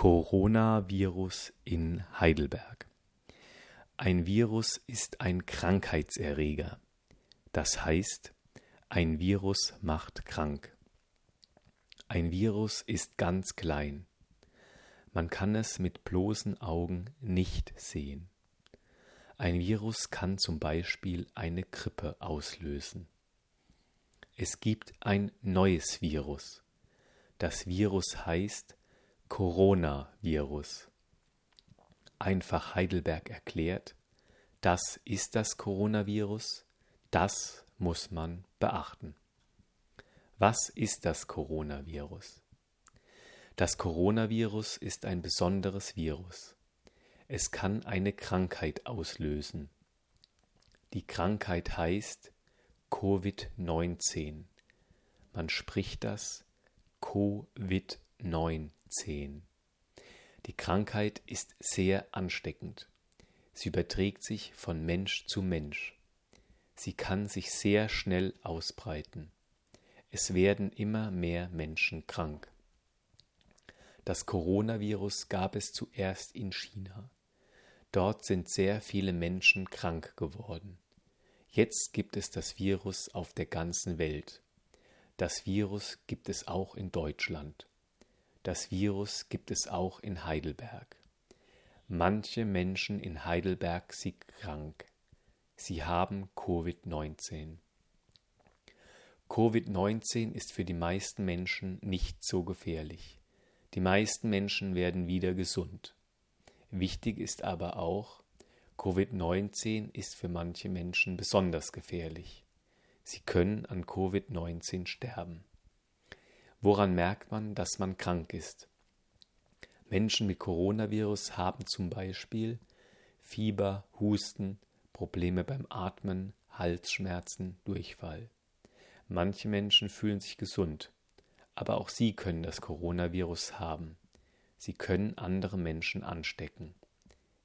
Coronavirus in Heidelberg. Ein Virus ist ein Krankheitserreger. Das heißt, ein Virus macht krank. Ein Virus ist ganz klein. Man kann es mit bloßen Augen nicht sehen. Ein Virus kann zum Beispiel eine Grippe auslösen. Es gibt ein neues Virus. Das Virus heißt Coronavirus. Einfach Heidelberg erklärt, das ist das Coronavirus, das muss man beachten. Was ist das Coronavirus? Das Coronavirus ist ein besonderes Virus. Es kann eine Krankheit auslösen. Die Krankheit heißt Covid-19. Man spricht das Covid-19. 10. Die Krankheit ist sehr ansteckend. Sie überträgt sich von Mensch zu Mensch. Sie kann sich sehr schnell ausbreiten. Es werden immer mehr Menschen krank. Das Coronavirus gab es zuerst in China. Dort sind sehr viele Menschen krank geworden. Jetzt gibt es das Virus auf der ganzen Welt. Das Virus gibt es auch in Deutschland. Das Virus gibt es auch in Heidelberg. Manche Menschen in Heidelberg sind krank. Sie haben Covid-19. Covid-19 ist für die meisten Menschen nicht so gefährlich. Die meisten Menschen werden wieder gesund. Wichtig ist aber auch, Covid-19 ist für manche Menschen besonders gefährlich. Sie können an Covid-19 sterben. Woran merkt man, dass man krank ist? Menschen mit Coronavirus haben zum Beispiel Fieber, Husten, Probleme beim Atmen, Halsschmerzen, Durchfall. Manche Menschen fühlen sich gesund, aber auch sie können das Coronavirus haben. Sie können andere Menschen anstecken.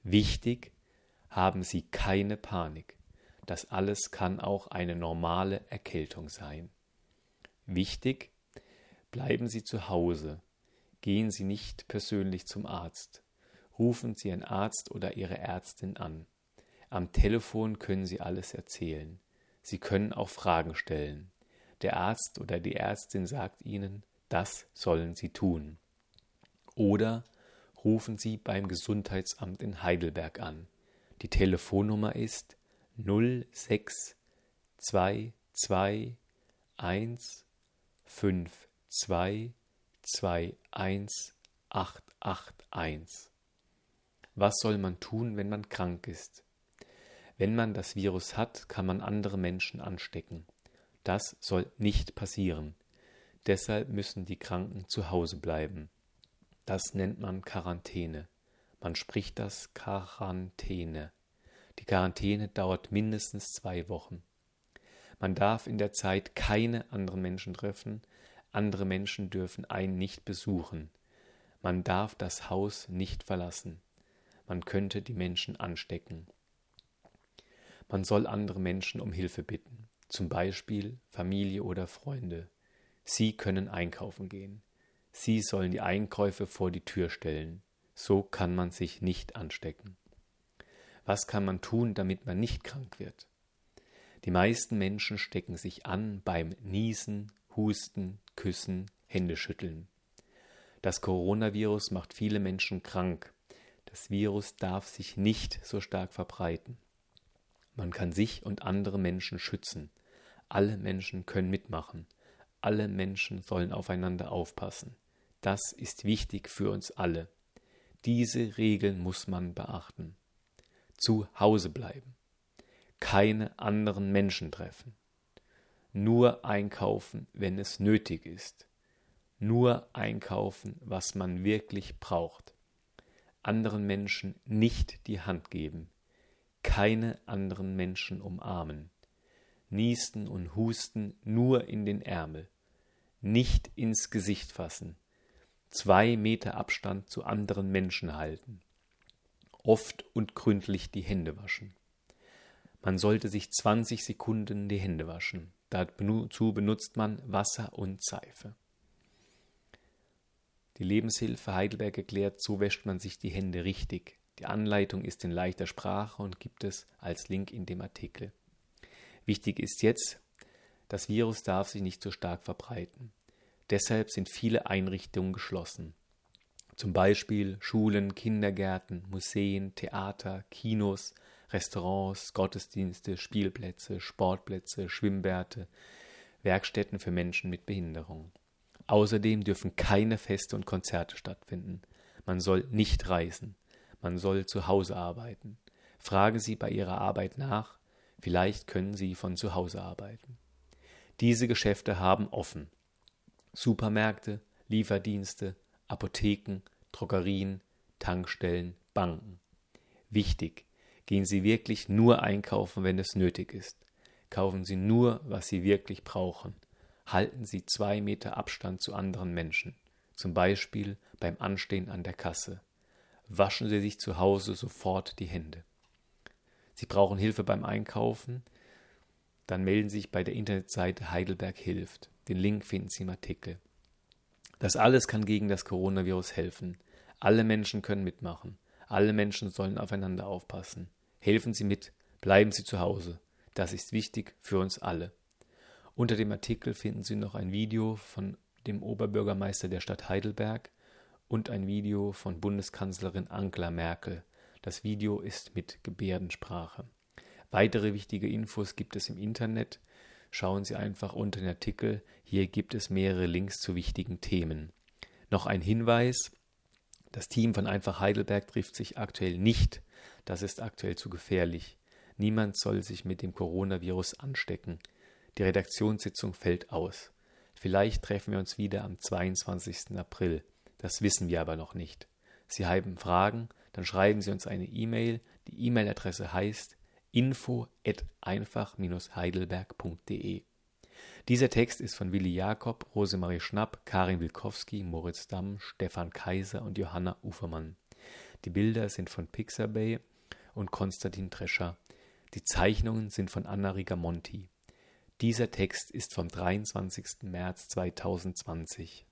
Wichtig, haben Sie keine Panik. Das alles kann auch eine normale Erkältung sein. Wichtig, Bleiben Sie zu Hause. Gehen Sie nicht persönlich zum Arzt. Rufen Sie Ihren Arzt oder Ihre Ärztin an. Am Telefon können Sie alles erzählen. Sie können auch Fragen stellen. Der Arzt oder die Ärztin sagt Ihnen, das sollen Sie tun. Oder rufen Sie beim Gesundheitsamt in Heidelberg an. Die Telefonnummer ist 06 221 5 2 2 1 8 8 1. Was soll man tun, wenn man krank ist? Wenn man das Virus hat, kann man andere Menschen anstecken. Das soll nicht passieren. Deshalb müssen die Kranken zu Hause bleiben. Das nennt man Quarantäne. Man spricht das Quarantäne. Die Quarantäne dauert mindestens zwei Wochen. Man darf in der Zeit keine anderen Menschen treffen, andere Menschen dürfen einen nicht besuchen. Man darf das Haus nicht verlassen. Man könnte die Menschen anstecken. Man soll andere Menschen um Hilfe bitten, zum Beispiel Familie oder Freunde. Sie können einkaufen gehen. Sie sollen die Einkäufe vor die Tür stellen. So kann man sich nicht anstecken. Was kann man tun, damit man nicht krank wird? Die meisten Menschen stecken sich an beim Niesen, Husten, Küssen, Händeschütteln. Das Coronavirus macht viele Menschen krank. Das Virus darf sich nicht so stark verbreiten. Man kann sich und andere Menschen schützen. Alle Menschen können mitmachen. Alle Menschen sollen aufeinander aufpassen. Das ist wichtig für uns alle. Diese Regeln muss man beachten. Zu Hause bleiben. Keine anderen Menschen treffen nur einkaufen, wenn es nötig ist, nur einkaufen, was man wirklich braucht, anderen Menschen nicht die Hand geben, keine anderen Menschen umarmen, Niesten und Husten nur in den Ärmel, nicht ins Gesicht fassen, zwei Meter Abstand zu anderen Menschen halten, oft und gründlich die Hände waschen. Man sollte sich 20 Sekunden die Hände waschen. Dazu benutzt man Wasser und Seife. Die Lebenshilfe Heidelberg erklärt, so wäscht man sich die Hände richtig. Die Anleitung ist in leichter Sprache und gibt es als Link in dem Artikel. Wichtig ist jetzt, das Virus darf sich nicht so stark verbreiten. Deshalb sind viele Einrichtungen geschlossen. Zum Beispiel Schulen, Kindergärten, Museen, Theater, Kinos, Restaurants, Gottesdienste, Spielplätze, Sportplätze, Schwimmbärte, Werkstätten für Menschen mit Behinderung. Außerdem dürfen keine Feste und Konzerte stattfinden. Man soll nicht reisen. Man soll zu Hause arbeiten. Fragen Sie bei Ihrer Arbeit nach. Vielleicht können Sie von zu Hause arbeiten. Diese Geschäfte haben offen. Supermärkte, Lieferdienste, Apotheken, Drogerien, Tankstellen, Banken. Wichtig, gehen Sie wirklich nur einkaufen, wenn es nötig ist. Kaufen Sie nur, was Sie wirklich brauchen. Halten Sie zwei Meter Abstand zu anderen Menschen, zum Beispiel beim Anstehen an der Kasse. Waschen Sie sich zu Hause sofort die Hände. Sie brauchen Hilfe beim Einkaufen, dann melden Sie sich bei der Internetseite Heidelberg hilft. Den Link finden Sie im Artikel. Das alles kann gegen das Coronavirus helfen. Alle Menschen können mitmachen. Alle Menschen sollen aufeinander aufpassen. Helfen Sie mit, bleiben Sie zu Hause. Das ist wichtig für uns alle. Unter dem Artikel finden Sie noch ein Video von dem Oberbürgermeister der Stadt Heidelberg und ein Video von Bundeskanzlerin Angela Merkel. Das Video ist mit Gebärdensprache. Weitere wichtige Infos gibt es im Internet. Schauen Sie einfach unter den Artikel. Hier gibt es mehrere Links zu wichtigen Themen. Noch ein Hinweis. Das Team von Einfach Heidelberg trifft sich aktuell nicht. Das ist aktuell zu gefährlich. Niemand soll sich mit dem Coronavirus anstecken. Die Redaktionssitzung fällt aus. Vielleicht treffen wir uns wieder am 22. April. Das wissen wir aber noch nicht. Sie haben Fragen, dann schreiben Sie uns eine E-Mail. Die E-Mail-Adresse heißt info einfach-heidelberg.de. Dieser Text ist von Willi Jakob, Rosemarie Schnapp, Karin Wilkowski, Moritz Damm, Stefan Kaiser und Johanna Ufermann. Die Bilder sind von Pixabay und Konstantin Drescher. Die Zeichnungen sind von Anna Rigamonti. Dieser Text ist vom 23. März 2020.